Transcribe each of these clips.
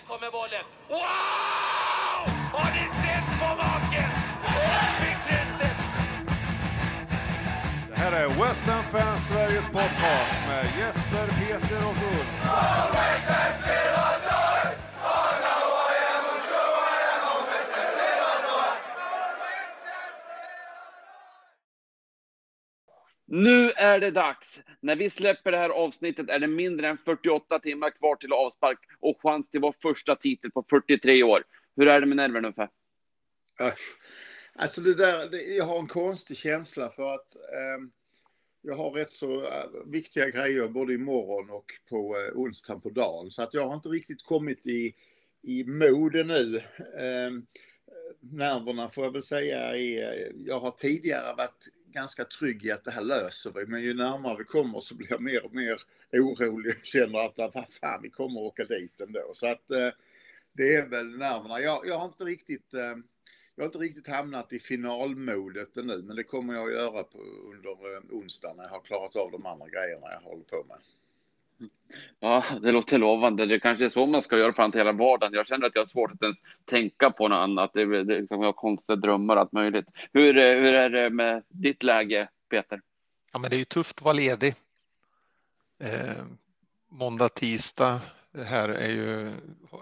Där kommer bollen. Wow! Har ni sett på maken? Det här är Western Fans Sveriges podcast med Jesper, Peter och Ulf. Nu är det dags. När vi släpper det här avsnittet är det mindre än 48 timmar kvar till avspark och chans till vår första titel på 43 år. Hur är det med nerverna Uffe? Alltså det där, det, jag har en konstig känsla för att eh, jag har rätt så eh, viktiga grejer både imorgon och på eh, onsdagen på dagen. Så att jag har inte riktigt kommit i, i mode nu. Eh, nerverna får jag väl säga är, jag har tidigare varit ganska trygg i att det här löser vi. Men ju närmare vi kommer så blir jag mer och mer orolig och känner att vad fan, vi kommer åka dit ändå. Så att eh, det är väl nerverna. Jag, jag har inte riktigt eh, jag har inte riktigt hamnat i finalmodet ännu, men det kommer jag att göra på, under eh, onsdagen när jag har klarat av de andra grejerna jag håller på med. Ja, det låter lovande. Det kanske är så man ska göra för att hantera vardagen. Jag känner att jag har svårt att ens tänka på något annat. Det, är- det, jag har konstiga drömmar och allt möjligt. Hur, eh, hur är det med ditt läge, Peter? Ja, men det är ju tufft att vara ledig. Eh, måndag, tisdag här är ju,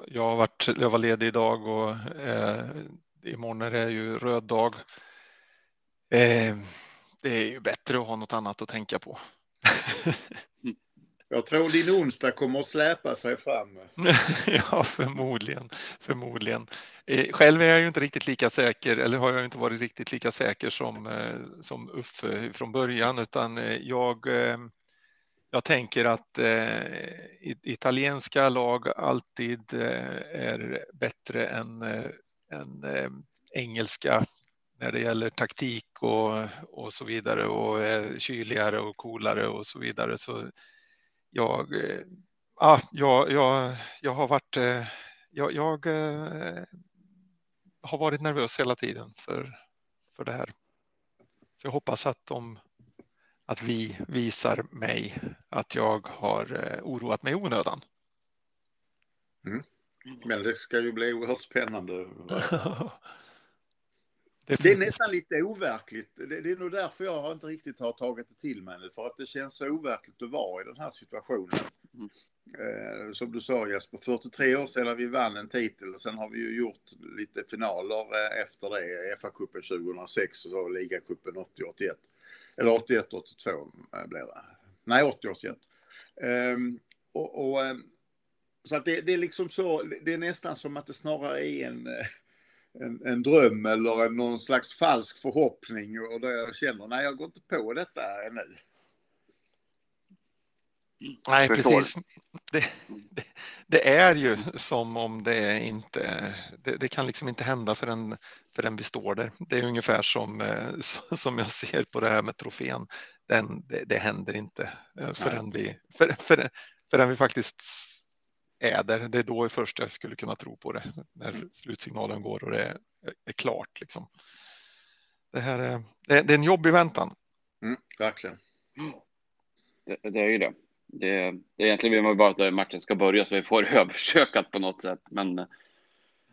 jag har varit, jag var ledig idag och eh, imorgon är det ju röd dag. Eh, det är ju bättre att ha något annat att tänka på. Jag tror din onsdag kommer att släpa sig fram. ja, förmodligen. förmodligen. Eh, själv är jag ju inte riktigt lika säker, eller har jag inte varit riktigt lika säker som, eh, som Uffe från början, utan eh, jag, eh, jag tänker att eh, italienska lag alltid eh, är bättre än, eh, än eh, engelska när det gäller taktik och, och så vidare och eh, kyligare och coolare och så vidare. Så jag, eh, ah, jag, jag, jag har varit, eh, jag, jag eh, har varit nervös hela tiden för, för det här. Så jag hoppas att de, att vi visar mig att jag har oroat mig i onödan. Men det ska ju bli oerhört spännande. Det är Definitivt. nästan lite overkligt. Det, det är nog därför jag inte riktigt har tagit det till mig nu. För att det känns så overkligt att vara i den här situationen. Mm. Eh, som du sa Jesper, 43 år sedan vi vann en titel. Och sen har vi ju gjort lite finaler eh, efter det. FA-cupen 2006 och så ligacupen 80-81. Eller 81-82 eh, blev det. Nej, 80-81. Ehm, och, och, ehm, så att det, det är liksom så, det är nästan som att det snarare är en, eh, en, en dröm eller en, någon slags falsk förhoppning och där jag känner, nej jag går inte på detta ännu. Nej, Förstår. precis. Det, det, det är ju som om det inte, det, det kan liksom inte hända förrän, förrän vi står där. Det är ungefär som, eh, som jag ser på det här med trofén. Den, det, det händer inte eh, förrän vi, för, för, förrän vi faktiskt är där. Det är då först jag skulle kunna tro på det, när slutsignalen går och det är, är klart. Liksom. Det, här är, det, det är en jobbig väntan. Mm, verkligen. Det, det är ju det. Det, det är egentligen vill man bara att matchen ska börja så vi får översökat på något sätt. Men,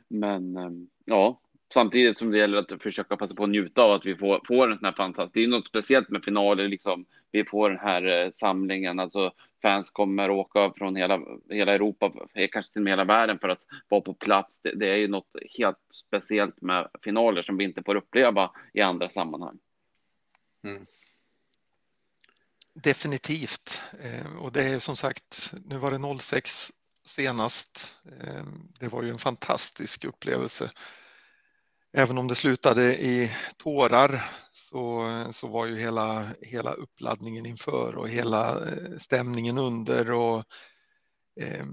men eh, ja, samtidigt som det gäller att försöka passa på att njuta av att vi får, får en sån här fantastisk. Det är något speciellt med finaler, liksom. Vi får den här eh, samlingen, alltså fans kommer åka från hela, hela Europa, eh, kanske till och med hela världen för att vara på plats. Det, det är ju något helt speciellt med finaler som vi inte får uppleva i andra sammanhang. Mm. Definitivt. Eh, och det är som sagt, nu var det 06 senast. Eh, det var ju en fantastisk upplevelse. Även om det slutade i tårar så, så var ju hela, hela uppladdningen inför och hela eh, stämningen under och eh,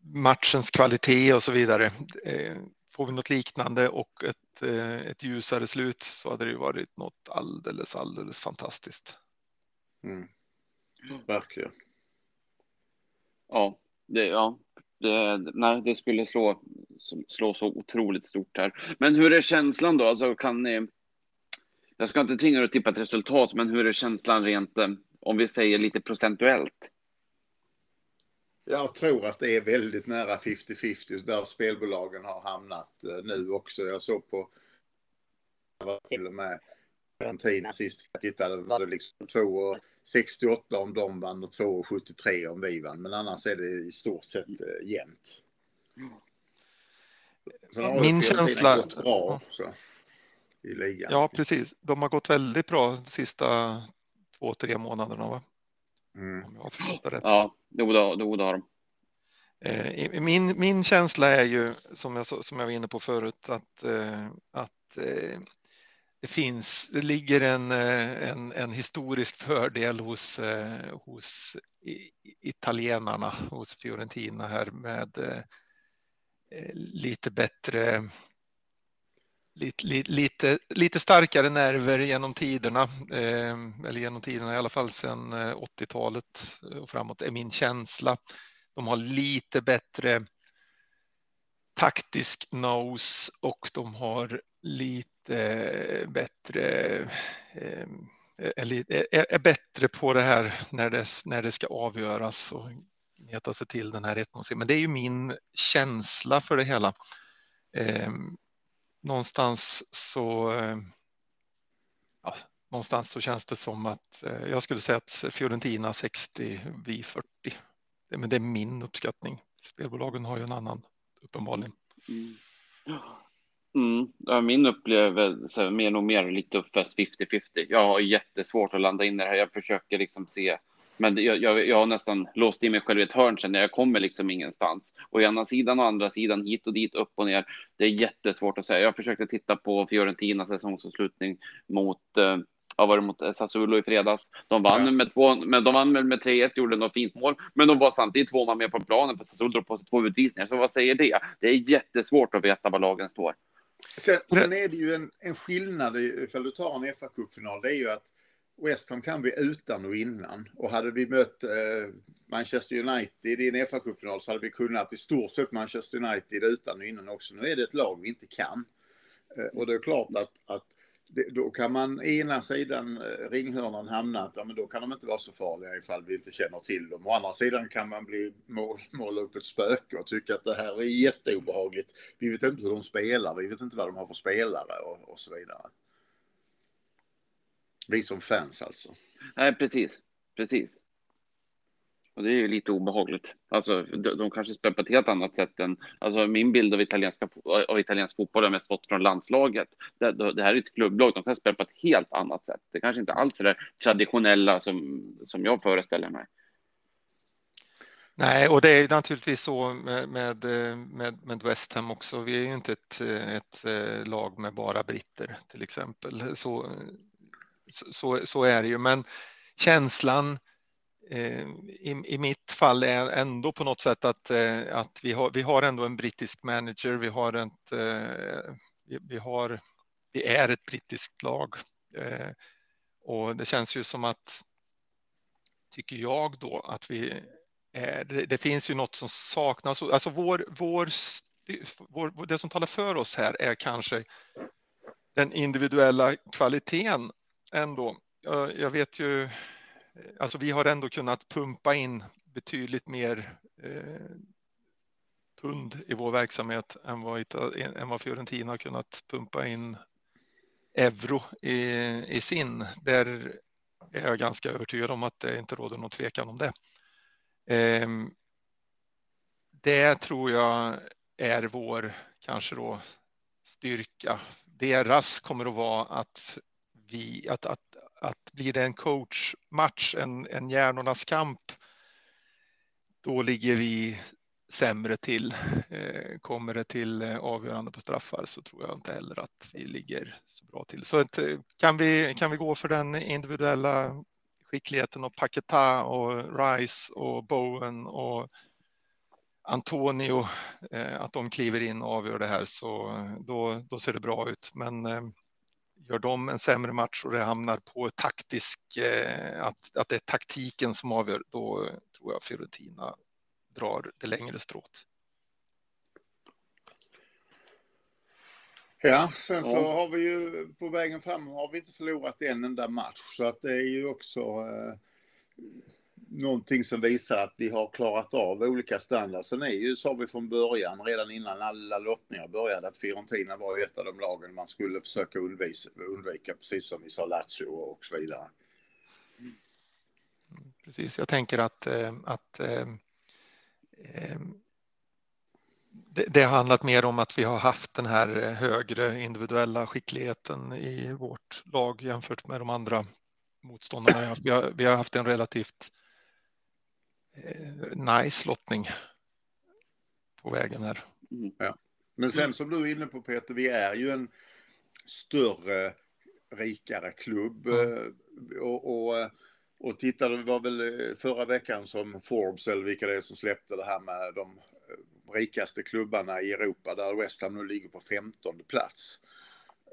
matchens kvalitet och så vidare. Eh, Får vi något liknande och ett, eh, ett ljusare slut så hade det ju varit något alldeles, alldeles fantastiskt. Mm. Verkligen. Ja, det, ja, det, nej, det skulle slå, slå så otroligt stort här. Men hur är känslan då? Alltså, kan ni, jag ska inte tvinga er att tippa ett resultat, men hur är känslan rent, eh, om vi säger lite procentuellt? jag tror att det är väldigt nära 50-50 där spelbolagen har hamnat eh, nu också. Jag såg på till och med sist jag tittade var det liksom 2,68 om de vann och 2,73 om vi vann. Men annars är det i stort sett eh, jämnt. Min känsla... gått bra också i ligan. Ja, precis. De har gått väldigt bra de sista två, tre månaderna. Va? Mm. Om jag har förstått det rätt. Ja, jo, det, har de. Eh, Min, min känsla är ju, som jag, som jag var inne på förut, att, eh, att det finns, det ligger en, eh, en, en historisk fördel hos, eh, hos italienarna, hos Fiorentina här med eh, lite bättre Lite, lite, lite, starkare nerver genom tiderna, eller genom tiderna i alla fall sedan 80-talet och framåt är min känsla. De har lite bättre taktisk nose och de har lite Eh, bättre eh, är, är, bättre på det här när det, när det ska avgöras och gneta sig till den här rättegången. Men det är ju min känsla för det hela. Eh, någonstans så eh, ja, någonstans så känns det som att eh, jag skulle säga att Fiorentina 60, vi 40 men det är min uppskattning. Spelbolagen har ju en annan uppenbarligen. Mm. Mm. Ja, min upplevelse är mer nog mer lite uppfäst 50-50. Jag har jättesvårt att landa in i det här. Jag försöker liksom se, men jag, jag, jag har nästan låst in mig själv i ett hörn sen. Jag kommer liksom ingenstans. Och ena sidan och andra sidan, hit och dit, upp och ner. Det är jättesvårt att säga. Jag försökte titta på Fiorentinas säsongsavslutning mot eh, ja, var det mot Sassuolo i fredags. De vann ja. med två, men de vann med 3-1, gjorde något fint mål, men de var samtidigt två man med på planen för Sassuolo drog på sig två utvisningar. Så vad säger det? Det är jättesvårt att veta var lagen står. Sen, sen är det ju en, en skillnad ifall du tar en fa Cup-final. Det är ju att West Ham kan vi utan och innan. Och hade vi mött eh, Manchester United i en fa Cup-final så hade vi kunnat i stort sett Manchester United utan och innan också. Nu är det ett lag vi inte kan. Eh, och det är klart att, att då kan man ena sidan eh, ringhörnan hamna att ja, men då kan de inte vara så farliga ifall vi inte känner till dem. Å andra sidan kan man bli mål, måla upp ett spöke och tycka att det här är jätteobehagligt. Vi vet inte hur de spelar, vi vet inte vad de har för spelare och, och så vidare. Vi som fans alltså. Nej, precis, precis. Och det är ju lite obehagligt. Alltså, de, de kanske spelar på ett helt annat sätt än... Alltså, min bild av, italienska, av italiensk fotboll har mest fått från landslaget. Det, det här är ett klubblag, de kan spela på ett helt annat sätt. Det kanske inte alls är det traditionella som, som jag föreställer mig. Nej, och det är naturligtvis så med, med, med, West Ham också. Vi är ju inte ett, ett eh, lag med bara britter till exempel. Så, så, så är det ju, men känslan Eh, Eh, i, i mitt fall är ändå på något sätt att, eh, att vi, har, vi har ändå en brittisk manager. Vi har ett, vi, vi har, vi är ett brittiskt lag och det känns ju som att tycker jag då att vi är, det, det finns ju något som saknas. Alltså vår, vår, vår, det som talar för oss här är kanske den individuella kvaliteten ändå. Jag, jag vet ju Eh, alltså vi har ändå kunnat pumpa in betydligt mer eh, pund i vår verksamhet än vad, än vad Fiorentina har kunnat pumpa in euro i, i sin. Där är jag ganska övertygad om att det inte råder någon tvekan om det. Eh, det tror jag är vår kanske då styrka. Deras kommer att vara att vi, att, att att blir det en coachmatch, en, en hjärnornas kamp, då ligger vi sämre till. Eh, kommer det till eh, avgörande på straffar så tror jag inte heller att vi ligger så bra till. Så att, eh, kan, vi, kan vi gå för den individuella skickligheten och Paketa och Rice och Bowen och Antonio, att de kliver in och avgör det här så då, då ser det bra ut. Men gör de en sämre match och det hamnar på taktisk, eh, att, att det är taktiken som avgör, då tror jag Fiorentina drar det längre strået. Ja, sen så har vi ju på vägen fram har vi inte förlorat en enda match så att det är ju också eh, någonting som visar att vi har klarat av olika standarder. Sen är ju, sa vi från början, redan innan alla lottningar började, att Fiorentina var ett av de lagen man skulle försöka undvika, undvika precis som vi sa Lazio och så vidare. Precis, jag tänker att, eh, att eh, eh, det, det har handlat mer om att vi har haft den här högre individuella skickligheten i vårt lag jämfört med de andra motståndarna. Vi har, vi har haft en relativt nice lottning på vägen här. Mm. Ja. Men sen som du är inne på Peter, vi är ju en större, rikare klubb. Mm. Och, och, och titta, det var väl förra veckan som Forbes, eller vilka det är som släppte det här med de rikaste klubbarna i Europa, där West Ham nu ligger på 15 plats.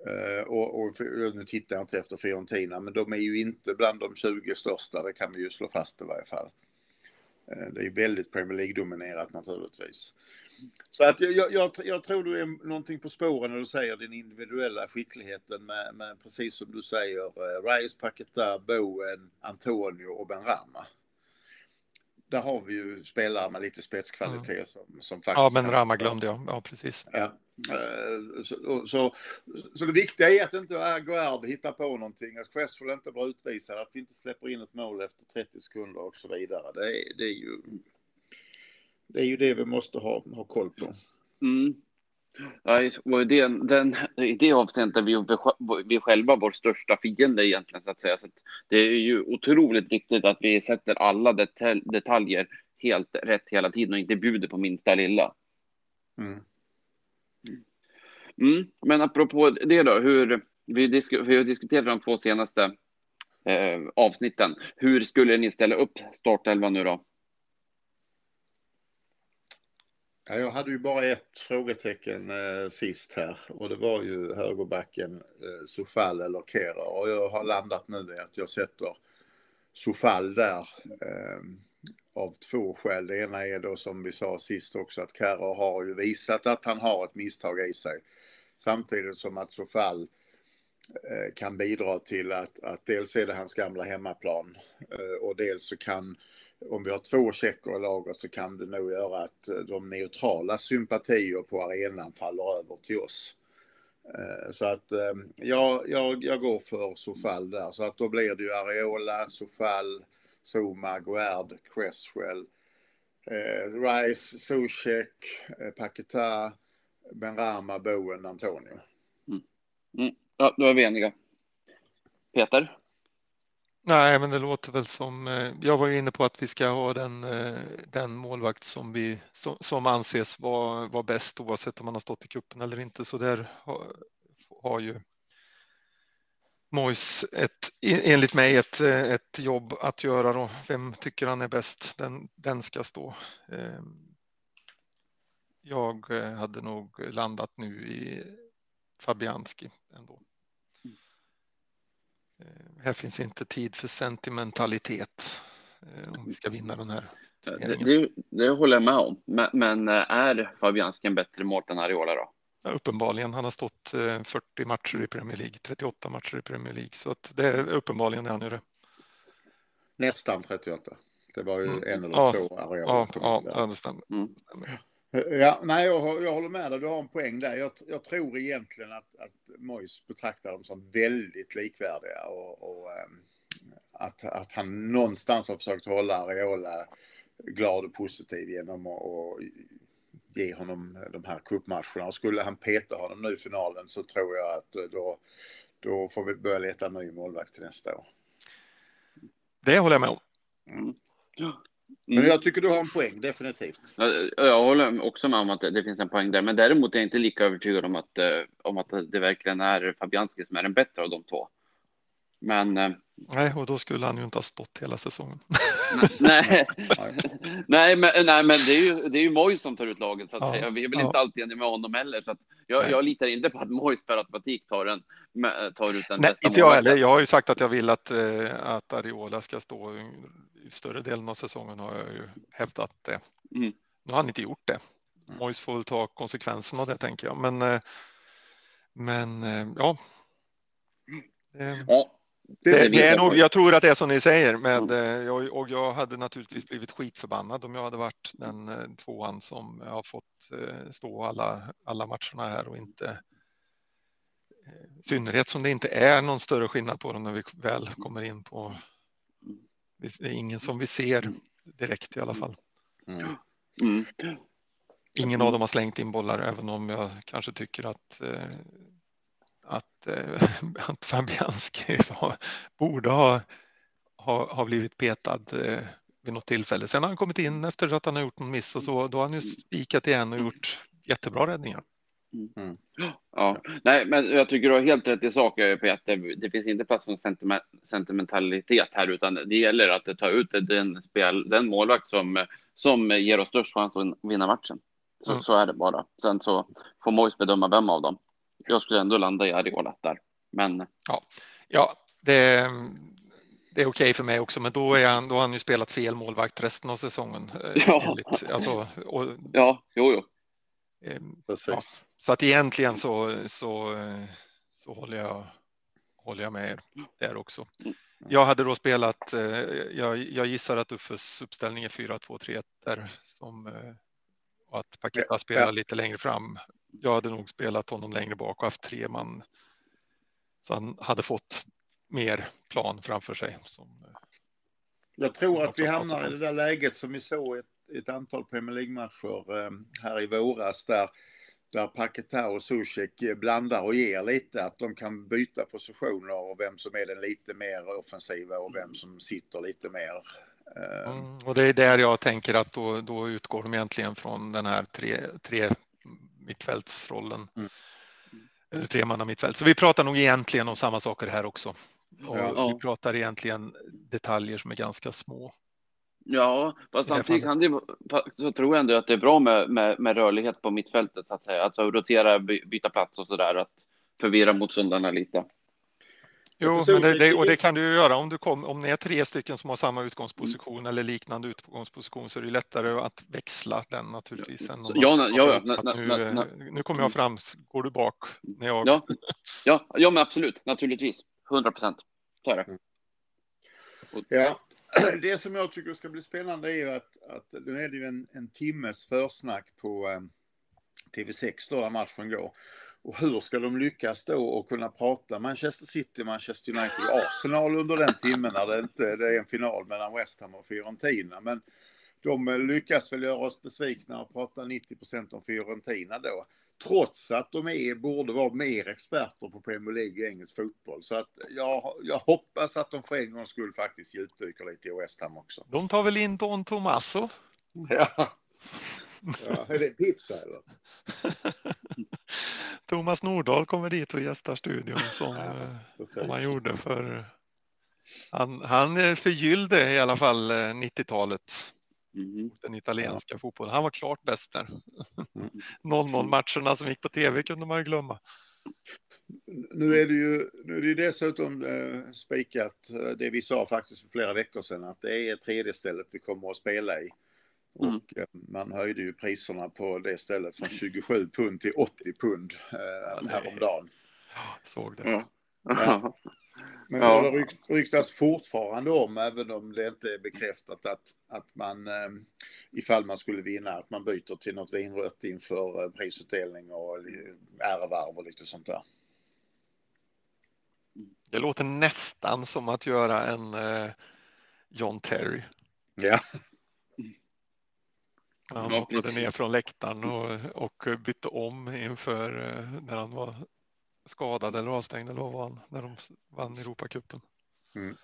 Uh, och, och, nu tittar jag inte efter Fiorentina, men de är ju inte bland de 20 största, det kan vi ju slå fast i varje fall. Uh, det är väldigt Premier League-dominerat naturligtvis. Så att jag, jag, jag, tror du är någonting på spåren när du säger den individuella skickligheten med, med precis som du säger, uh, Rice, Paqueta, Bowen, Antonio och Benrama där har vi ju spelare med lite spetskvalitet mm. som, som faktiskt... Ja, men Rama glömde jag. Ja, precis. Ja. Eh, så, så, så, det viktiga är att inte Aguerd hittar på någonting, att Cresswell inte blir utvisad, att vi inte släpper in ett mål efter 30 sekunder och så vidare. Det är, det är, ju, det, är ju det vi måste ha, ha koll på. Mm. Ja, och det, den, I det avseendet är vi, vi själva vår största fiende egentligen så att säga. Så att det är ju otroligt viktigt att vi sätter alla detalj, detaljer helt rätt hela tiden och inte bjuder på minsta lilla. Mm. Mm. Men apropå det då, hur vi, disk, vi har diskuterat de två senaste eh, avsnitten. Hur skulle ni ställa upp startelvan nu då? Ja, jag hade ju bara ett frågetecken eh, sist här och det var ju högerbacken eh, Sofal eller Kera och jag har landat nu i att jag sätter Sofal där eh, av två skäl. Det ena är då som vi sa sist också att Kera har ju visat att han har ett misstag i sig samtidigt som att Sofal eh, kan bidra till att, att dels är det hans gamla hemmaplan eh, och dels så kan om vi har två tjecker i laget så kan det nog göra att eh, de neutrala sympatier på arenan faller över till oss. Så att ja, jag, jag går för Sofall där. Så att då blir det ju Areola, Sofall, Zuma, Guerd, Cresswell, Rice, Zuzek, eh, Paketa, Benrama, Bowen, Antonio. Mm. Mm. Ja, då är vi eniga. Peter? Nej, men det låter väl som, eh, jag var inne på att vi ska ha den, eh, den målvakt som, vi, som, som anses vara, vara bäst oavsett om man har stått i kuppen eller inte. Så där har, har ju Mois ett, enligt mig ett, ett jobb att göra då. Vem tycker han är bäst? Den, den ska stå. Jag eh, hade nog landat nu i Fabianski ändå. Eh, här finns inte tid för sentimentalitet eh, om vi ska vinna den här det, det, det, håller jag med om. Men, men är Fabianski en bättre målvakt än Ariola då? Ja, uppenbarligen. Han har stått 40 matcher i Premier League, 38 matcher i Premier League, så att det är uppenbarligen är han ju det. Nästan 38. Det var ju mm. en eller ja, två Ariola. Ja, ja, det stämmer. Mm. Ja, nej, jag, jag håller med dig. Du har en poäng där. Jag, jag tror egentligen att, att Mois betraktar dem som väldigt likvärdiga och, och ähm, att, att han någonstans har försökt hålla Areola glad och positiv genom att och ge honom de här cupmatcherna. Och skulle han peta honom nu i finalen så tror jag att då, då får vi börja leta ny målvakt till nästa år. Det håller jag med om. Mm. Men mm. jag tycker du har en poäng, definitivt. Jag håller också med om att det finns en poäng där, men däremot är jag inte lika övertygad om att, eh, om att det verkligen är Fabianski som är den bättre av de två. Men... Eh, nej, och då skulle han ju inte ha stått hela säsongen. nej, nej, men, nej, men det är ju, det är ju Moj som tar ut laget så att ja, säga. Vi är väl ja. inte alltid eniga med honom heller, så att jag, jag litar inte på att Mojs per automatik tar, en, tar ut den nej, bästa Inte jag heller. Jag har ju sagt att jag vill att, eh, att Ariola ska stå större delen av säsongen har jag ju hävdat det. Mm. Nu har han inte gjort det. Mojs får väl ta konsekvenserna av det tänker jag, men men ja. Mm. Ja, Det, det, är nog, jag tror att det är som ni säger med, eh, jag- och jag hade naturligtvis blivit skitförbannad om jag hade varit den eh, tvåan som har fått eh, stå alla, alla matcherna här och inte eh, i synnerhet som det inte är någon större skillnad på dem när vi väl kommer in på. Det är ingen som vi ser direkt i alla fall. Mm. Mm. Ingen av dem har slängt in bollar, även om jag kanske tycker att eh, att, eh, att Fabianski var, borde ha, ha, ha blivit petad eh, vid något tillfälle. Sen har han kommit in efter att han har gjort en miss och så. Då har han ju spikat igen och gjort jättebra räddningar. Ja, nej, men jag tycker du har helt rätt i sak, Peter. Det finns inte plats för sentiment, sentimentalitet här, utan det gäller att ta ut den, spel, den målvakt som, som ger oss störst chans att vinna matchen. Så, Mm. så är det bara. Sen så får Mois bedöma vem av dem. Jag skulle ändå landa i Ariola där, men Ja, det, det är okej för mig också, men då, är han, då har han ju spelat fel målvakt resten av säsongen. eh, Ja. enligt, alltså, och, ja, jo, jo. eh, Precis. Ja. Så att egentligen så, så, så håller, jag, håller jag med er där också. Jag hade då spelat, eh, jag, jag gissar att Uffes uppställning är 4-2-3 där som eh, och att Paketa spelar ja. lite längre fram. Jag hade nog spelat honom längre bak och haft tre man. Så han hade fått mer plan framför sig. Som, eh, Jag tror att vi hamnar i det där läget som vi såg ett, ett antal Premier League-matcher eh, här i våras där, där Paketa och Zuzek eh, blandar och ger lite. Att de kan byta positioner och vem som är den lite mer offensiva och vem som sitter lite mer. Eh, Mm, och det är där jag tänker att då, då utgår de egentligen från den här tre, tre mittfältsrollen. Mm. Eller tre manna mittfält. Så vi pratar nog egentligen om samma saker här också. Och Ja. Vi pratar egentligen detaljer som är ganska små. Ja, fast samtidigt kan det, så tror jag ändå att det är bra med, med, med rörlighet på mittfältet, så att säga. Alltså rotera, by, byta plats och så där, att förvirra motståndarna lite. Jo, det, det, och det kan du ju göra om du kom, om ni är tre stycken som har samma utgångsposition eller liknande utgångsposition så är det lättare att växla den naturligtvis. Än Ja, ja, ja, na- nu, na- na- eh, nu kommer jag fram, går du bak? När jag, Ja, ja, ja men absolut, naturligtvis. 100 procent. Så är det. Ja, det som jag tycker ska bli spännande är ju att, att nu är det ju en, en timmes försnack på eh, TV6 då där matchen går. Och hur ska de lyckas då och kunna prata Manchester City, Manchester United och Arsenal under den timmen när det inte det är en final mellan West Ham och Fiorentina. Men de lyckas väl göra oss besvikna och prata 90 procent om Fiorentina då. Trots att de är, borde vara mer experter på Premier League och engelsk fotboll. Så att jag, jag hoppas att de för en gångs skull faktiskt djupdyker lite i West Ham också. de tar väl in Don Tomaso? Ja. ja är det pizza eller? Thomas Nordahl kommer dit och gästar studion som, Ja, eh, som han gjorde för han, han eh, förgyllde i alla fall eh, 90-talet, Mhm. den italienska fotbollen. Han var klart bäst där. Mm. 0-0 matcherna som gick på tv kunde man ju glömma. Nu är det ju, nu är det dessutom eh, spikat eh, det vi sa faktiskt för flera veckor sedan att det är tredje stället vi kommer att spela i. Mm. Och eh, man höjde ju priserna på det stället från 27 pund till 80 pund eh, häromdagen. Såg det. Ja. Ja. Men Ja. det rykt, ryktas fortfarande om, även om det inte är bekräftat, att, att man eh, ifall man skulle vinna, att man byter till något vinrött inför eh, prisutdelning och li- ärevarv och lite sånt där. Det låter nästan som att göra en eh, John Terry. Ja. Han hoppade ner från läktaren och, och bytte om inför eh, när han var skadad eller avstängd eller vad var han när de vann Europacupen. Mm.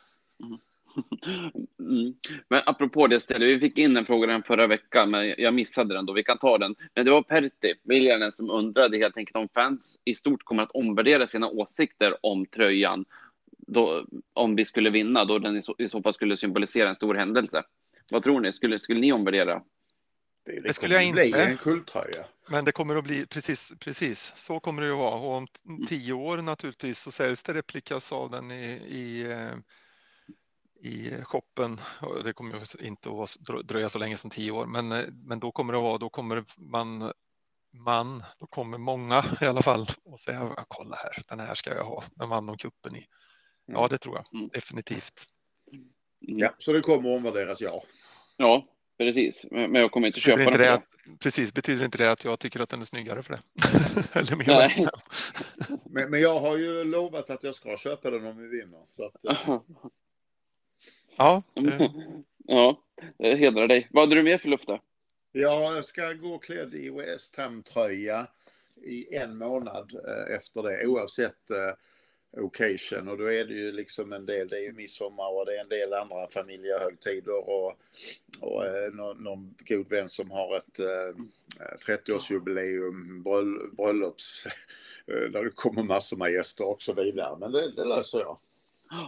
mm. Men apropå det stället, vi fick in en fråga den förra veckan, men jag missade den då. Vi kan ta den. Men det var Pertti, Viljanen, som undrade helt enkelt om fans i stort kommer att omvärdera sina åsikter om tröjan då, om vi skulle vinna, då den i så, i så fall skulle symbolisera en stor händelse. Vad tror ni? Skulle, skulle ni omvärdera? Det, det, Det skulle jag bli inte. en kulltröja. Men det kommer att bli precis, precis så kommer det att vara. Och om Mm. tio år naturligtvis så säljs det replikas av den i, i, eh, i shoppen. Och Det kommer ju inte att vara- dröja så länge som tio år, men, eh, men då kommer det att vara, då kommer man, man, då kommer många i alla fall att säga, kolla här, den här ska jag ha, den vann de kuppen i. Ja, det tror jag Mm. definitivt. Mm. Ja, så det kommer att omvärderas, ja. Ja, precis. Men jag kommer inte Betyder köpa inte den. att, precis, betyder inte det att jag tycker att den är snyggare för det? Eller mer Nej. Men, men jag har ju lovat att jag ska köpa den om vi vinner. Så att, eh, Ja, eh, Ja, det hedrar dig. Vad hade du mer för lufte? Ja, jag ska gå klädd i West Ham-tröja i en månad eh, efter det, oavsett eh, occasion. Och då är det ju liksom en del, det är ju midsommar och det är en del andra familjehögtider och, och eh, någon, någon god vän som har ett eh, 30-årsjubileum, bröll, bröllops, eh, där det kommer massor med gäster och så vidare. Men det, det löser jag.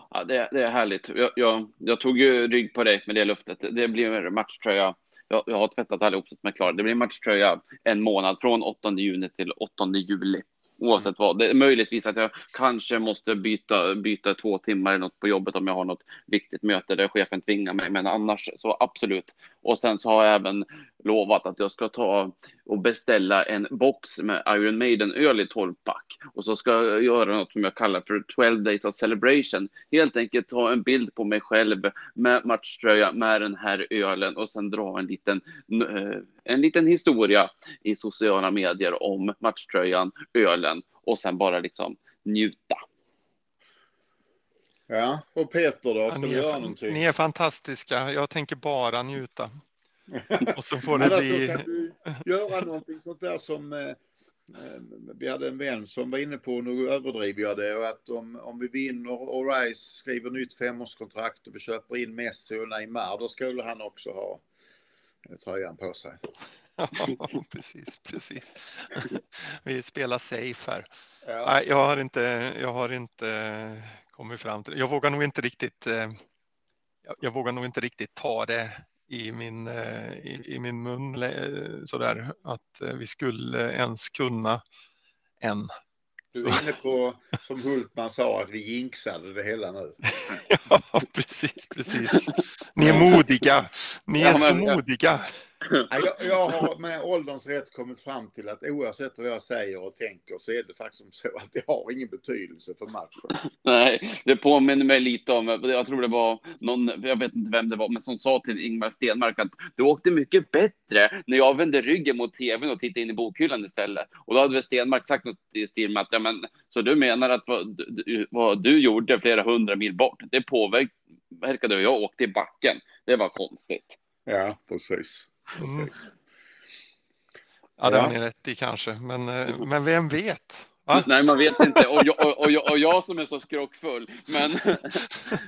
Ja, det, det är härligt. Jag, jag, jag tog ju rygg på dig med det luftet. Det blir en matchtröja. Jag, jag har tvättat allihop så att man är klar. Det blir matchtröja en månad från 8 juni till 8 juli. Oavsett vad. Det är möjligtvis att jag kanske måste byta, byta två timmar eller något på jobbet om jag har något viktigt möte där chefen tvingar mig. Men annars så absolut. Och sen så har jag även lovat att jag ska ta och beställa en box med Iron Maiden öl i 12 pack. Och så ska jag göra något som jag kallar för 12 days of celebration. Helt enkelt ta en bild på mig själv med matchtröja med den här ölen och sen dra en liten, eh, en liten historia i sociala medier om matchtröjan, ölen och sen bara liksom njuta. Ja, och Peter då, ja, ska ni, du göra är, någonting? ni är fantastiska. Jag tänker bara njuta. Och så får det alltså, bli... kan du göra någonting sånt där som eh, eh, vi hade en vän som var inne på, nu överdriver jag det, och att om, om vi vinner och Rice skriver nytt femårskontrakt och vi köper in Messi och Neymar, då skulle han också ha eh, tröjan på sig. Ja, precis, precis. Vi spelar safe här. Ja. Nej, jag har inte, jag har inte kommit fram till det. Jag vågar nog inte riktigt. eh, jag vågar nog inte riktigt ta det i min, eh, i, i min mun eh, sådär att eh, vi skulle ens kunna än. Du är inne på, som Hultman sa, att vi jinxade det hela nu. Ja, precis, precis. Ni är modiga. Ni är Ja, så men- ja. modiga. Jag, jag har med ålderns rätt kommit fram till att oavsett vad jag säger och tänker så är det faktiskt som så att det har ingen betydelse för matchen. Nej, det påminner mig lite om, jag tror det var någon, jag vet inte vem det var, men som sa till Ingmar Stenmark att du åkte mycket bättre när jag vände ryggen mot tvn och tittade in i bokhyllan istället. Och då hade väl Stenmark sagt något i stil med att, ja men, så du menar att vad, du- vad du gjorde flera hundra mil bort, det påverkade hur jag åkte i backen. Det var konstigt. Ja, precis. Mm. Ja, det har ni rätt i kanske, men, eh, men vem vet? Va? Nej, man vet inte. Och jag, och, och, jag, och jag som är så skrockfull. Men,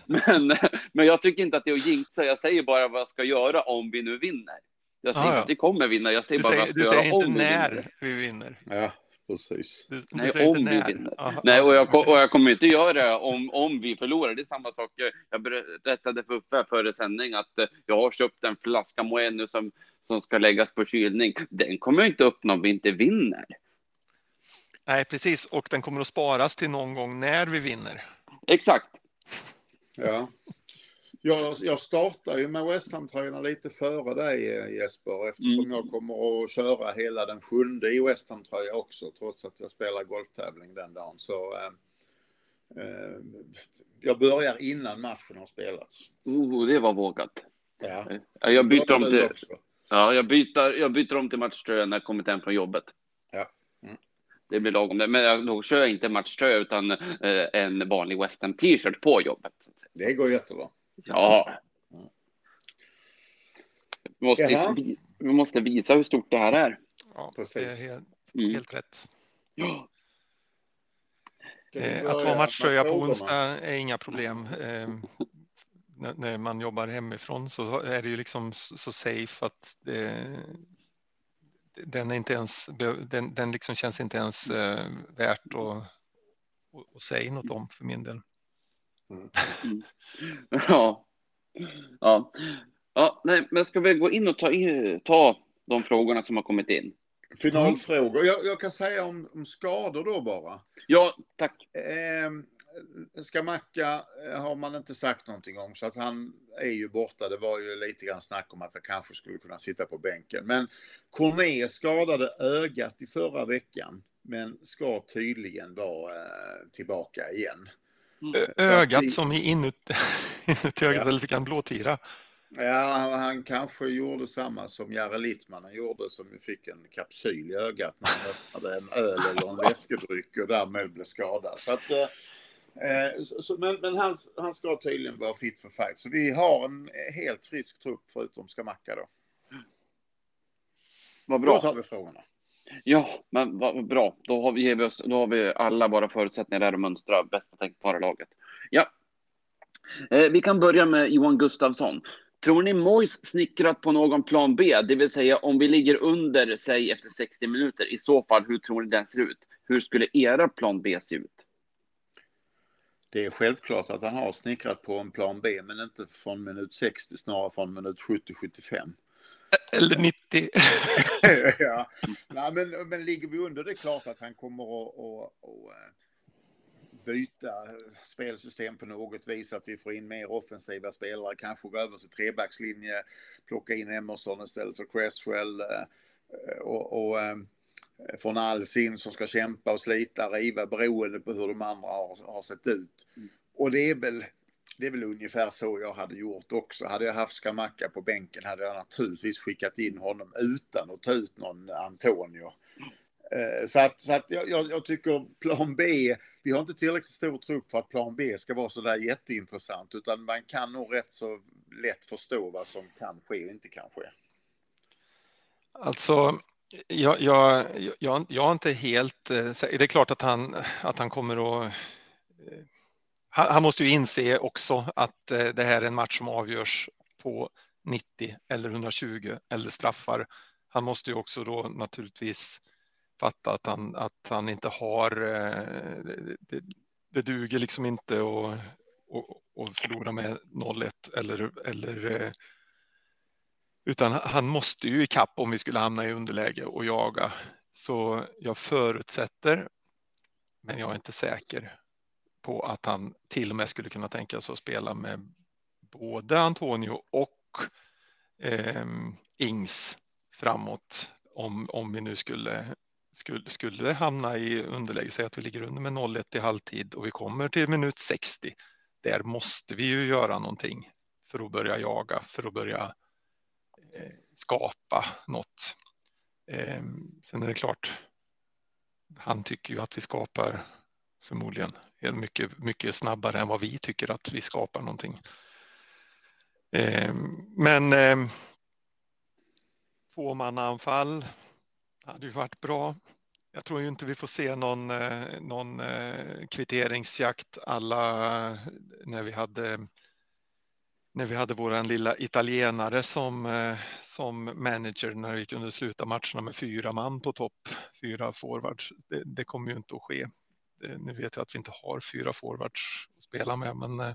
men, men jag tycker inte att det är att jinxa. Jag säger bara vad jag ska göra om vi nu vinner. Jag säger inte ja. att vi kommer vinna. Jag säger Du bara säger, vad du jag ska säger göra inte om vi vinner. när vi vinner. Ja, precis. Du, du Nej, om inte vi vinner. Aha, Nej, och jag, och jag kommer inte göra det om, om vi förlorar. Det är samma sak. Jag- berättade för Uffe före sändning att eh, jag har köpt en flaska Moenu som, som ska läggas på kylning. Den kommer jag inte öppna om vi inte vinner. Nej, precis. Och den kommer att sparas till någon gång när vi vinner. Exakt. Ja. Jag, jag startar ju med West Ham-tröjorna lite före dig eh, Jesper eftersom Mm. jag kommer att köra hela den sjunde i West Ham-tröja också trots att jag spelar golftävling den dagen. Så eh, eh, jag börjar innan matchen har spelats. Oh, det var vågat. Ja. Ja, Jag byter om till, ja, jag byter, jag byter om till matchtröja när jag kommit hem från jobbet. Ja. Mm. Det blir lagom. Men jag, då kör jag inte matchtröja utan eh, en vanlig West Ham t-shirt på jobbet. Det går jättebra. Ja. Vi måste, vi måste visa hur stort det här är. Ja, Precis. det är helt, Mm. helt rätt. Ja. Eh, att ha matchtröja på onsdag är inga problem. Eh, när, man jobbar hemifrån så är det ju liksom så safe att det, den är inte ens, den, den liksom känns inte ens eh, värt att, att, att säga något om för min del. Ja. Ja. ja. Nej, men ska vi gå in och ta, in, ta de frågorna som har kommit in? Finalfrågor. Jag, jag kan säga om, om skador då bara. Ja, tack. Eh, Skamacka har man inte sagt någonting om så att han är ju borta. Det var ju lite grann snack om att han kanske skulle kunna sitta på bänken. Men Corné skadade ögat i förra veckan men ska tydligen vara eh, tillbaka igen. Ögat vi- som är inut, inuti ögat, Ja. eller fick han blåtira? Ja, han, han kanske gjorde samma som Jari Littmannen gjorde som fick en kapsyl i ögat när han öppnade en öl eller en läskedryck och därmed blev skadad. Så att, eh, eh, så, men men han, han ska tydligen vara fit för fight. Så vi har en helt frisk trupp förutom Skamacka då. Vad Bra. Då tar vi frågorna. Ja, men vad bra. Då har vi, ger vi oss, då har vi alla våra förutsättningar där att mönstra bästa tänkbara laget. Ja. Eh, vi kan börja med Johan Gustafsson. Tror ni Mois snickrat på någon plan B, det vill säga om vi ligger under, säg efter 60 minuter, i så fall, hur tror ni den ser ut? Hur skulle era plan B se ut? Det är självklart att han har snickrat på en plan B, men inte från minut 60, snarare från minut 70-75. Eller 90? ja. Nej, men, men ligger vi under det är klart att han kommer att, att, att eh, byta spelsystem på något vis. Att vi får in mer offensiva spelare. Kanske gå över till trebackslinje. Plocka in Emerson istället för Cresswell. eh, Och, och eh, från Alsin som ska kämpa och slita, riva beroende på hur de andra har, har sett ut. Och det är väl det är väl ungefär så jag hade gjort också. Hade jag haft Skamacka på bänken hade jag naturligtvis skickat in honom utan att ta ut någon Antonio. Eh, så att, så att jag, jag, tycker plan B, vi har inte tillräckligt stor trupp för att plan B ska vara så där jätteintressant utan man kan nog rätt så lätt förstå vad som kan ske och inte kan ske. Alltså, jag, jag, jag, jag är inte helt eh, säker. Det är klart att han, att han kommer att... Eh, han, han måste ju inse också att eh, det här är en match som avgörs på 90 eller 120 eller straffar. Han måste ju också då naturligtvis fatta att han, att han inte har... Eh, det, det, det duger liksom inte att, att, att förlora med 0-1 eller, eller eh, utan han måste ju ikapp om vi skulle hamna i underläge och jaga. Så jag förutsätter, men jag är inte säker på att han till och med skulle kunna tänka sig att spela med både Antonio och eh, Ings framåt om, om vi nu skulle, skulle, skulle hamna i underläge. Säg att vi ligger under med 0-1 i halvtid och vi kommer till minut 60. Där måste vi ju göra någonting för att börja jaga, för att börja eh, skapa något. Eh, sen är det klart, han tycker ju att vi skapar förmodligen mycket, mycket snabbare än vad vi tycker att vi skapar någonting. Eh, men eh, tvåmannaanfall hade ju varit bra. Jag tror ju inte vi får se någon, eh, någon eh, kvitteringsjakt alla eh, när vi hade när vi hade våran lilla italienare som, som manager när vi kunde sluta matcherna med fyra man på topp, fyra forwards. Det, det kommer ju inte att ske. Det, nu vet jag att vi inte har fyra forwards att spela med, men, eh,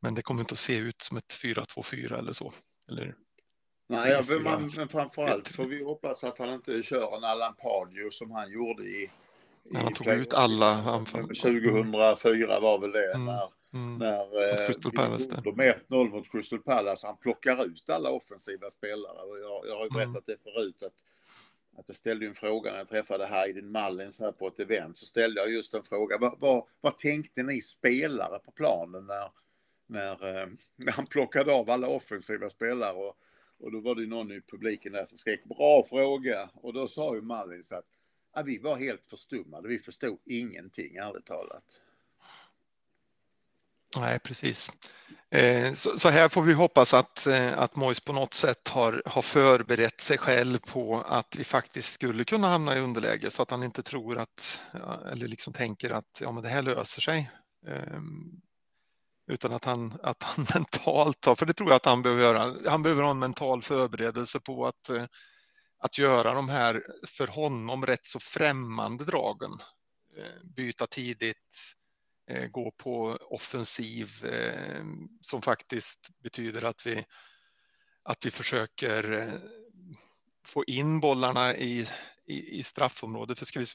men det kommer inte att se ut som ett 4-2-4 eller så. Eller, Nej, ja, Tre, men, man, men framförallt får vi hoppas att han inte kör en Allan Pardew som han gjorde i... När han tog ut alla anfall. 2004 var väl det. Mm. När, mm, när eh, Crystal Palace med 1-0 mot Crystal Palace. Han plockar ut alla offensiva spelare. Jag, jag har ju Mm. berättat det förut. Att, att jag ställde en fråga när jag träffade Hayden Mallins här på ett event. Så ställde jag just en fråga. Vad, vad, vad tänkte ni spelare på planen när, när, eh, när han plockade av alla offensiva spelare? Och, och då var det ju någon i publiken där som skrek bra fråga. Och då sa ju Mallins att ja, vi var helt förstummade. Vi förstod ingenting, ärligt talat. Nej, precis. Eh, så, så här får vi hoppas att, eh, att Mois på något sätt har, har förberett sig själv på att vi faktiskt skulle kunna hamna i underläge så att han inte tror att, eller liksom tänker att ja, men det här löser sig. Ehm, utan att han, att han mentalt har, för det tror jag att han behöver göra, han behöver ha en mental förberedelse på att, eh, att göra de här för honom rätt så främmande dragen. Byta tidigt, Eh, gå på offensiv eh, som faktiskt betyder att vi, att vi försöker eh, få in bollarna i, i, i straffområdet. För ska vi,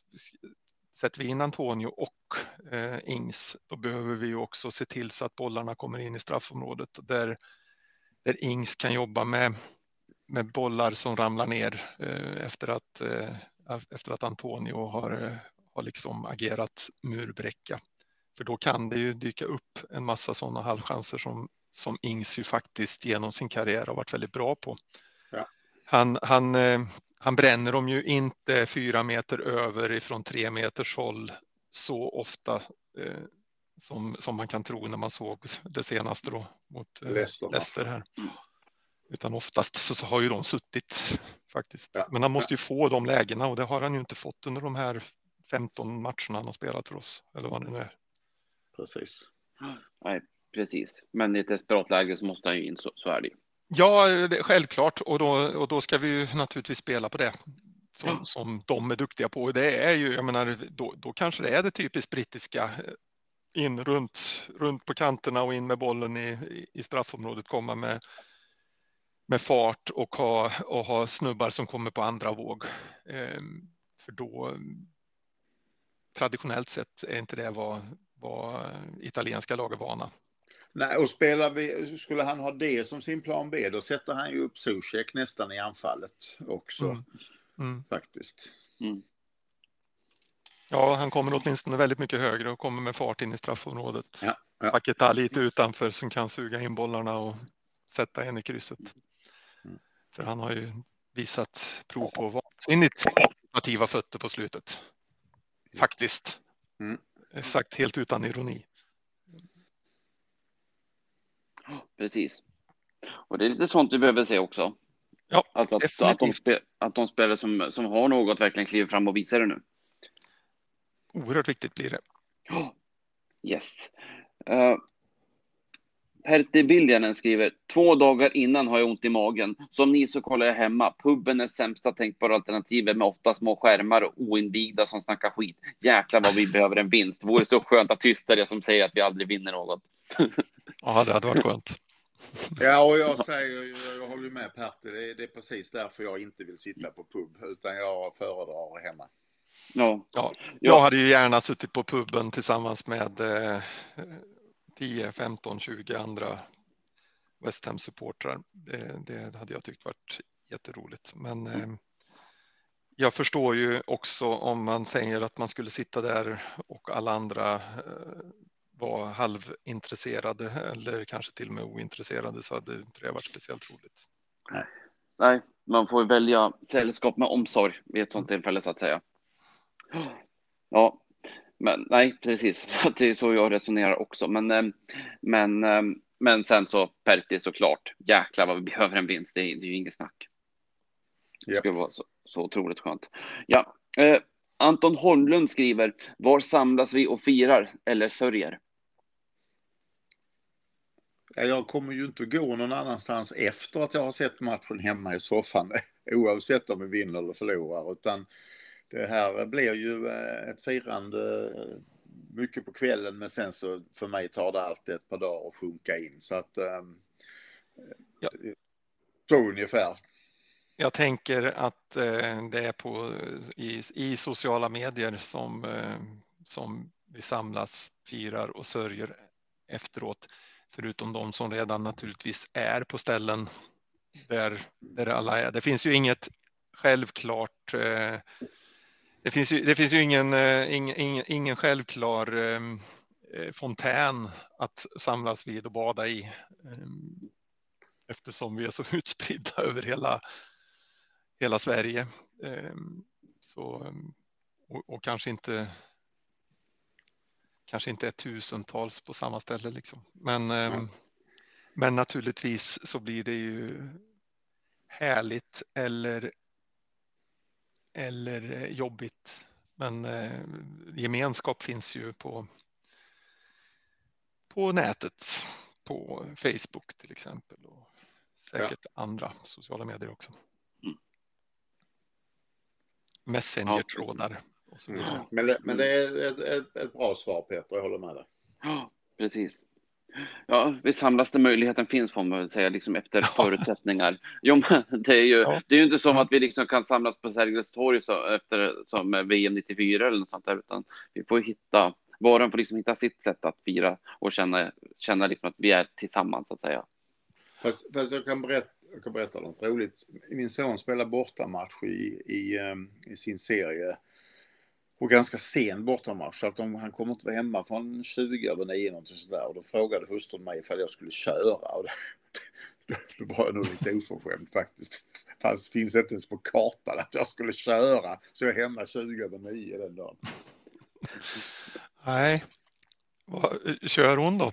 sätter vi in Antonio och eh, Ings, då behöver vi ju också se till så att bollarna kommer in i straffområdet där, där Ings kan jobba med, med bollar som ramlar ner eh, efter, att, eh, efter att Antonio har, har liksom agerat murbräcka. För då kan det ju dyka upp en massa sådana halvchanser som, som Ings ju faktiskt genom sin karriär har varit väldigt bra på. Ja. Han, han, eh, han bränner dem ju inte fyra meter över ifrån tre meters håll så ofta eh, som, som man kan tro när man såg det senaste då mot eh, Leicester. Leicester här. Utan oftast så, så har ju de suttit faktiskt. Ja. Men han måste ju få de lägena och det har han ju inte fått under de här 15 matcherna han har spelat för oss. Eller vad det nu är. Precis. Nej, precis. Men i ett desperat läge så måste han ju in, så, så är det ju. Ja, det är självklart och då, och då ska vi ju naturligtvis spela på det. Som, Ja. som de är duktiga på. Och Det är ju, jag menar, då, då kanske det är det typiskt brittiska. eh, In runt, runt på kanterna och in med bollen i, i- i straffområdet, komma med, med fart och ha, och ha snubbar som kommer på andra våg. Ehm, för då, traditionellt sett är inte det vad, vad italienska lag är vana. Nej, och spelar vi, skulle han ha det som sin plan B, då sätter han ju upp Zuzek nästan i anfallet också, Mm. Mm. faktiskt. Mm. Ja, han kommer åtminstone väldigt mycket högre och kommer med fart in i straffområdet. Ja, ja. Paketa lite utanför som kan suga in bollarna och sätta en i krysset. Mm. För han har ju visat prov på vansinnigt aktiva fötter på slutet. Faktiskt. Sagt helt utan ironi. Precis. Och det är lite sånt vi behöver se också. Ja, alltså att, att, de, spe, att de spelare som, som har något verkligen kliver fram och visar det nu. Oerhört viktigt blir det. Ja. Yes. Uh, Pertti Viljanen skriver, två dagar innan har jag ont i magen. Som ni så kollar jag hemma. Puben är sämsta tänkbara alternativet med åtta små skärmar och oinvigda som snackar skit. Jäklar vad vi behöver en vinst. Vore så skönt att tysta det som säger att vi aldrig vinner något. Ja, det hade varit skönt. Ja, och jag säger, ju- jag håller ju med Pertti, det är, det är precis därför jag inte vill sitta på pub, utan jag föredrar hemma. Ja, Ja, Ja. jag hade ju gärna suttit på puben tillsammans med eh, 10, 15, 20 andra West Ham-supportrar. Det, det hade jag tyckt varit jätteroligt. Men eh, jag förstår ju också om man säger att man skulle sitta där och alla andra eh, var halvintresserade eller kanske till och med ointresserade så hade inte det varit speciellt roligt. nej, man får välja sällskap med omsorg vid ett sånt tillfälle så att säga. Ja, men nej, precis. Det är så jag resonerar också. Men, eh, men, eh, men sen så Pertti såklart. Jäklar vad vi behöver en vinst. Det är, det är ju inget snack. Det skulle vara så, så otroligt skönt. Ja, eh, Anton Holmlund skriver. Var samlas vi och firar eller sörjer? Ja, Jag kommer ju inte att gå någon annanstans efter att jag har sett matchen hemma i soffan, oavsett om vi vinner eller förlorar, utan det här blir ju eh, ett firande eh, mycket på kvällen, men sen så för mig tar det alltid ett par dagar att sjunka in. Så att... ehm, Ja. Så ungefär. Jag tänker att eh, det är på, i, i sociala medier som, som vi samlas, firar och sörjer efteråt. Förutom de som redan naturligtvis är på ställen där, där alla är. Det finns ju inget självklart. Eh, det, finns ju, det finns ju ingen, eh, ingen, ingen, självklar eh, eh, fontän att samlas vid och bada i. Eh, eftersom vi är så utspridda över hela, hela Sverige. Ehm, Så, ehm, och, och kanske inte kanske inte är tusentals på samma ställe liksom. Men, ehm, men naturligtvis så blir det ju härligt eller eller eh, jobbigt. Men eh, gemenskap finns ju på på nätet, på Facebook till exempel och säkert andra sociala medier också. Mm. Messenger-trådar och så vidare. Mm. Men, det, men det är ett, ett, ett bra svar Peter, jag håller med dig. Ja, precis. Ja, vi samlas där möjligheten finns får man väl säga, liksom efter förutsättningar. Jo, det är ju, Ja. det är ju inte som att vi liksom kan samlas på Sergels torg så, efter som VM 94 eller något sånt där, utan vi får hitta, var och en får liksom hitta sitt sätt att fira och känna, känna liksom att vi är tillsammans så att säga. Fast, fast jag, kan berätta, jag kan berätta något roligt. Min son spelar bortamatch i, i, ehm, i sin serie och ganska sen bortamatch. Så att de, han kommer inte vara hemma från 20 över 9 någonting sådär. Och då frågade hustrun mig ifall jag skulle köra. Och då, då var jag nog lite oförskämd faktiskt. Fast finns inte ens på kartan att jag skulle köra. Så jag är hemma 20 över 9 den dagen. Nej. Kör hon då?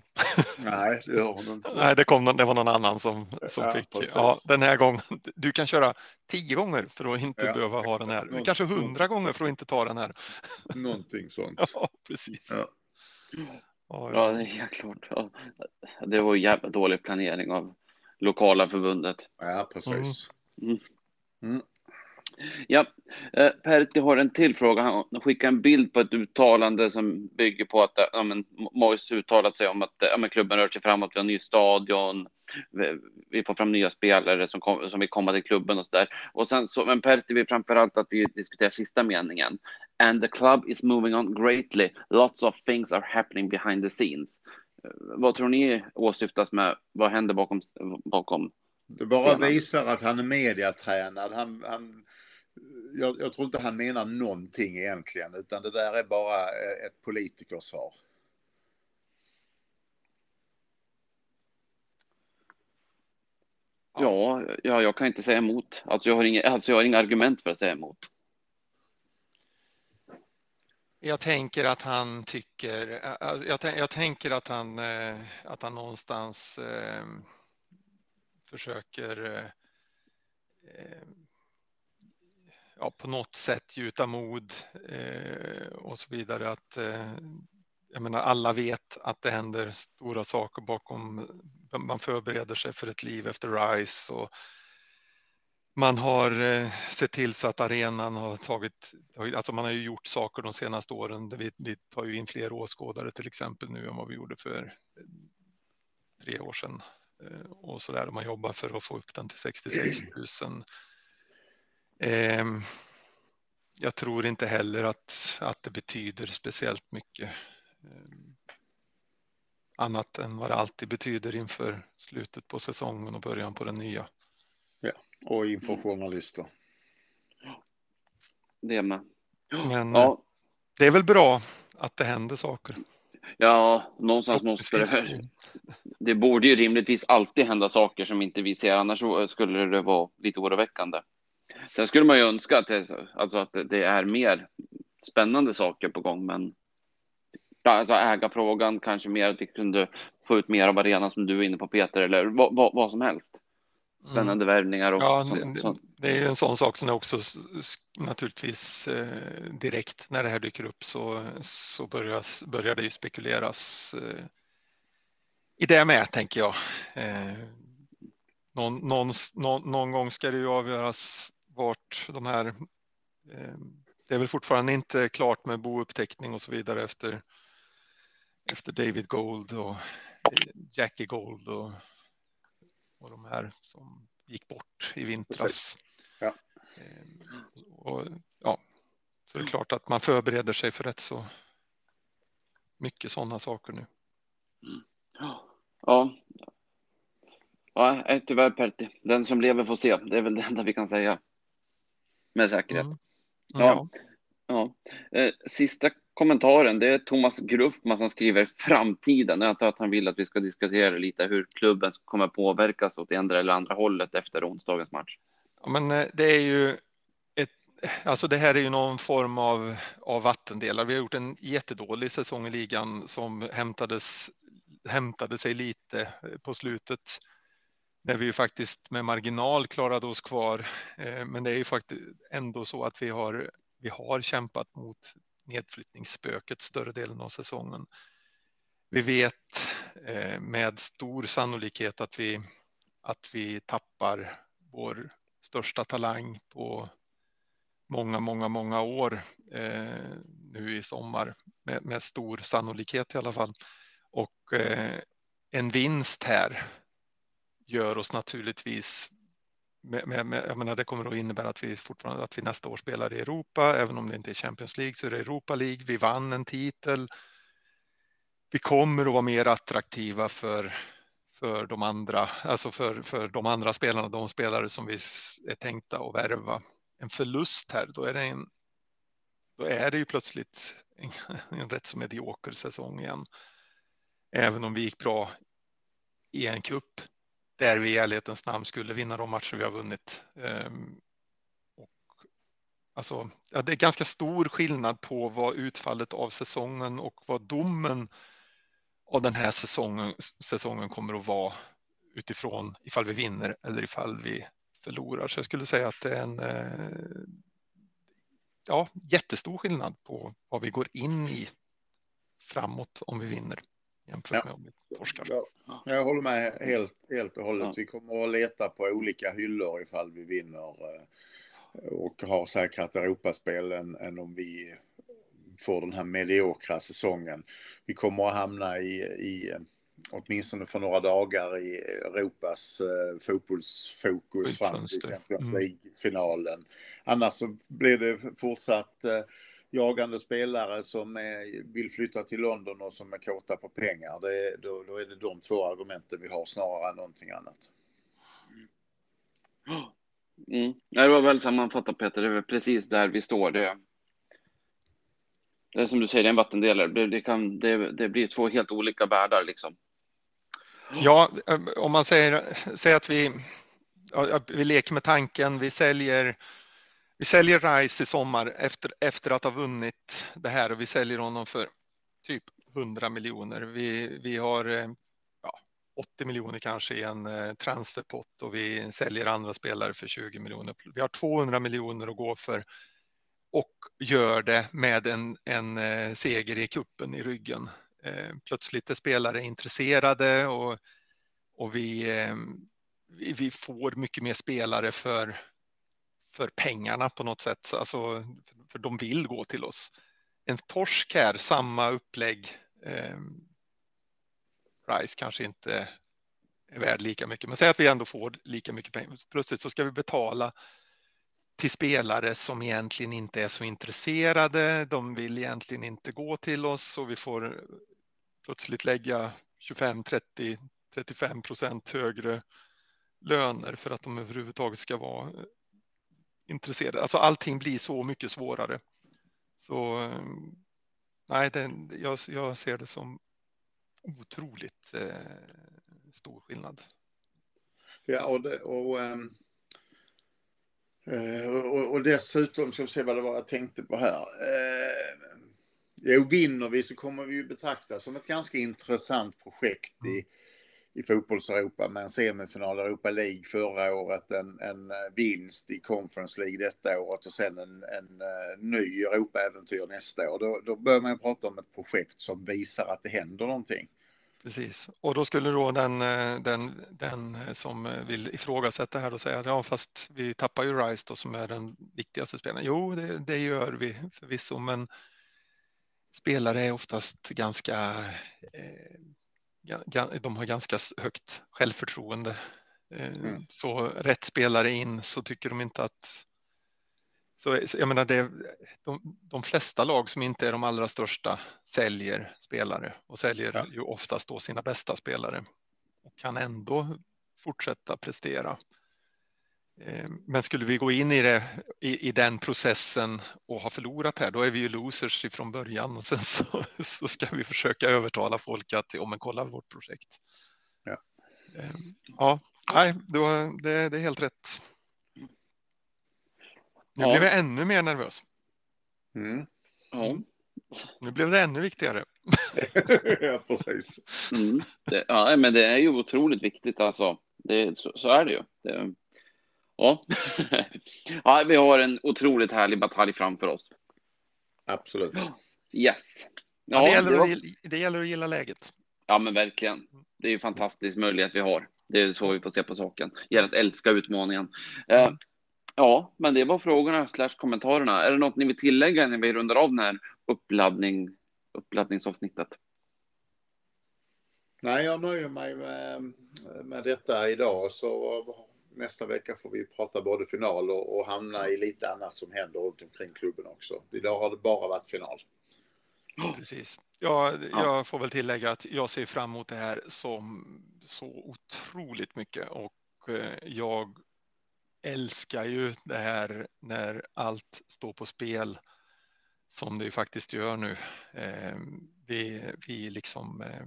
Nej, det gör hon inte. Nej, det, kom, det var någon annan som, som Ja, fick. precis. Ja, den här gången. Du kan köra tio gånger för att inte Ja. behöva ha den här. Någon- Kanske hundra gånger för att inte ta den här. Någonting sånt. Ja, precis. Ja. Ja, Ja, det är helt klart. Det var ju jävla dålig planering av lokala förbundet. Ja, precis. Ja, eh, Pertti har en till fråga. Han skickar en bild på ett uttalande som bygger på att eh, ja, men, Moise uttalat sig om att eh, ja, men, klubben rör sig framåt. Vi har en ny stadion. Vi, vi får fram nya spelare som, kom, som vill komma till klubben och så där. Och sen så, men Pertti vill framför allt att vi diskuterar sista meningen. And the club is moving on greatly. Lots of things are happening behind the scenes. Vad tror ni åsyftas med vad händer bakom, bakom Det bara visar att han är mediatränad. Han, han, jag, jag tror inte han menar någonting egentligen, utan det där är bara eh, ett politikersvar. Ja, ja, jag kan inte säga emot. Alltså jag har inga, alltså jag har inga argument för att säga emot. Jag tänker att han tycker, alltså, jag, jag tänker att han, eh, att han någonstans eh, försöker ja, på något sätt gjuta mod eh, och så vidare. Att, eh, jag menar, alla vet att det händer stora saker bakom. Man förbereder sig för ett liv efter RISE och man har eh, sett till så att arenan har tagit, alltså man har ju gjort saker de senaste åren. Vi, vi tar ju in fler åskådare till exempel nu än vad vi gjorde för eh, tre år sedan. Eh, Och så där, man jobbar för att få upp den till 66 000. Ehm, Jag tror inte heller att, att det betyder speciellt mycket. ehm, Annat än vad det alltid betyder inför slutet på säsongen och början på den nya. Och inför journalister. Det med. Men Ja, det är väl bra att det händer saker. ja, någonstans måste det. Det borde ju rimligtvis alltid hända saker som inte vi ser, annars så skulle det vara lite oroväckande. Sen skulle man ju önska att det, alltså att det är mer spännande saker på gång, men alltså ägarfrågan kanske mer att vi kunde få ut mer av arenan som du är inne på Peter, eller vad, vad, vad som helst. Spännande värvningar och Mm. Ja, sånt, det, sånt. det är ju en sån sak som är också naturligtvis eh, direkt när det här dyker upp så, så börjar, börjar det ju spekuleras eh, i det med, tänker jag. Eh, någon, någon, någon, någon gång ska det ju avgöras vart de här... Eh, det är väl fortfarande inte klart med bouppteckning och så vidare efter, efter David Gold och eh, Jackie Gold och, och de här som gick bort i vintras. Ja. Eh, Och, ja, så det är klart att man förbereder sig för rätt så mycket sådana saker nu. Ja. Ja, nej, tyvärr Pertti. Den som lever får se. Det är väl det enda vi kan säga. Med säkerhet. Mm. Ja. Ja. Eh, sista kommentaren, det är Thomas Gruffman som skriver framtiden. Jag antar att han vill att vi ska diskutera lite hur klubben kommer påverkas åt det ena eller andra hållet efter onsdagens match. Ja, men eh, det är ju ett, alltså det här är ju någon form av, av vattendelare. Vi har gjort en jättedålig säsong i ligan som hämtades, hämtade sig lite på slutet. När vi ju faktiskt med marginal klarade oss kvar. Eh, men det är ju faktiskt ändå så att vi har, vi har kämpat mot nedflyttningsspöket större delen av säsongen. Vi vet eh, med stor sannolikhet att vi, att vi tappar vår största talang på många, många, många år eh, nu i sommar med, med stor sannolikhet i alla fall. Och eh, en vinst här gör oss naturligtvis med, med, med, jag menar, det kommer att innebära att vi fortfarande att vi nästa år spelar i Europa, även om det inte är Champions League så är det Europa League. Vi vann en titel. Vi kommer att vara mer attraktiva för för de andra, alltså för, för de andra spelarna, de spelare som vi är tänkta att värva. En förlust här, då är det en, då är det ju plötsligt en, en rätt så medioker säsong igen. Även om vi gick bra i en kupp där vi i ärlighetens namn skulle vinna de matcher vi har vunnit. Ehm, och, alltså, ja, det är ganska stor skillnad på vad utfallet av säsongen och vad domen av den här säsongen, säsongen kommer att vara utifrån ifall vi vinner eller ifall vi förlorar. Så jag skulle säga att det är en eh, ja, jättestor skillnad på vad vi går in i framåt om vi vinner jämfört ja. med om vi torskar. Ja, jag håller med helt, helt och hållet. Ja. Vi kommer att leta på olika hyllor ifall vi vinner eh, och har säkrat Europaspel än, än om vi får den här mediokra säsongen. Vi kommer att hamna i, i åtminstone för några dagar i Europas eh, fotbollsfokus fram till Champions mm. League-finalen. Annars så blir det fortsatt eh, jagande spelare som är, vill flytta till London och som är kåta på pengar. Det, då, då är det de två argumenten vi har snarare än någonting annat. Mm. Det var väl sammanfattat Peter, det är precis där vi står. Det, det är som du säger, det är en vattendelare. Det, det, kan, det, det blir två helt olika världar liksom. Ja, om man säger, säger att vi, vi leker med tanken, vi säljer vi säljer Rice i sommar efter, efter att ha vunnit det här och vi säljer honom för typ 100 miljoner. Vi, vi har eh, ja, 80 miljoner kanske i en eh, transferpott och vi säljer andra spelare för 20 miljoner. Vi har 200 miljoner att gå för och gör det med en, en eh, seger i kuppen i ryggen. Plötsligt är spelare intresserade och, och vi, vi får mycket mer spelare för för pengarna på något sätt. Alltså, för de vill gå till oss. En torsk här, samma upplägg. Eh, price kanske inte är värd lika mycket, men säg att vi ändå får lika mycket pengar. Plötsligt så ska vi betala till spelare som egentligen inte är så intresserade. De vill egentligen inte gå till oss och vi får plötsligt lägga 25, 30, 35 procent högre löner för att de överhuvudtaget ska vara intresserade. Alltså allting blir så mycket svårare. Så nej, det, jag, jag ser det som otroligt eh, stor skillnad. Ja, och, det, och, eh, och, och, dessutom, ska vi se vad det var jag tänkte på här. Eh, jo, vinner vi så kommer vi ju betraktas som ett ganska intressant projekt i i fotbolls-Europa med en semifinal i Europa League förra året, en, en eh, vinst i Conference League detta året och sen en, en eh, ny Europa-äventyr nästa år. Då, då bör man prata om ett projekt som visar att det händer någonting. Precis, och då skulle då den, eh, den, den som vill ifrågasätta här och säga att ja, fast vi tappar ju Rice då som är den viktigaste spelaren. Jo, det, det gör vi förvisso, men spelare är oftast ganska eh, de har ganska högt självförtroende. Eh, mm. Så rätt spelare in så tycker de inte att så, jag menar, det, de, de flesta lag som inte är de allra största säljer spelare och säljer ja. ju oftast då sina bästa spelare och kan ändå fortsätta prestera. Eh, men skulle vi gå in i, det, i, i, den processen och ha förlorat här, då är vi ju losers ifrån början och sen så, så ska vi försöka övertala folk att ja, men kolla vårt projekt. Ja, eh, ja nej, då, det, det är helt rätt. Nu ja. blev jag ännu mer nervös. Mm. Ja. Nu blev det ännu viktigare. ja, precis. Mm. Det, ja, men det är ju otroligt viktigt alltså. Det, så, så är det ju. Det, Ja. ja, vi har en otroligt härlig batalj framför oss. Absolut. Yes. Ja, ja det, gäller det, var... att, det gäller att gilla läget. Ja, men verkligen. Det är en fantastisk möjlighet vi har. Det är så vi får se på saken. Det gäller att älska utmaningen. Eh, mm. ja, men det var frågorna slash kommentarerna. Är det något ni vill tillägga när vi rundar av den här uppladdning, uppladdningsavsnittet? Nej, jag nöjer mig med, med detta idag. Så nästa vecka får vi prata både final och, och hamna i lite annat som händer runt omkring klubben också. Idag har det bara varit final. Precis. Ja, jag får väl tillägga att jag ser fram emot det här som så otroligt mycket och eh, jag älskar ju det här när allt står på spel som det ju faktiskt gör nu. Eh, vi, vi liksom eh,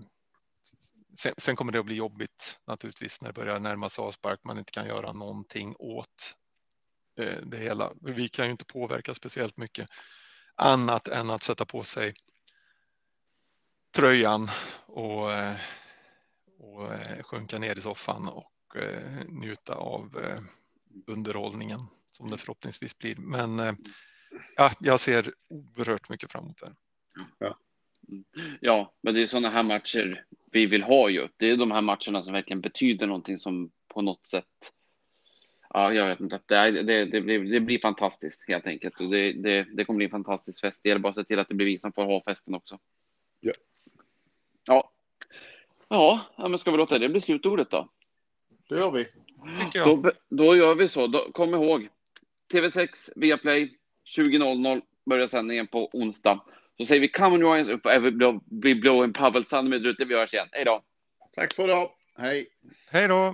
sen, sen, kommer det att bli jobbigt naturligtvis när det börjar närma sig avspark. Man inte kan göra någonting åt eh, det hela. Vi kan ju inte påverka speciellt mycket annat än att sätta på sig tröjan och, eh, och eh, sjunka ner i soffan och eh, njuta av underhållningen som det förhoppningsvis blir. Men ja, jag ser oerhört mycket fram emot det. Ja ja, men det är sådana här matcher vi vill ha ju. Det är de här matcherna som verkligen betyder någonting som på något sätt. Ja, jag vet inte. Det, det, det, blir, det blir fantastiskt helt enkelt och det, det, det kommer bli en fantastisk fest. Det gäller bara att se till att det blir vi som får ha festen också. Ja. Ja. Ja, men ska vi låta det bli slutordet då? Det gör vi. Då, då gör vi så. Då, kom ihåg. TV6 Viaplay 20.00 börjar sändningen på onsdag. Så säger vi Come on Ryan upp och bli blå en Pavel Sandmed ute. Vi hörs igen. Hej då. Tack för idag. Hej. Hej då.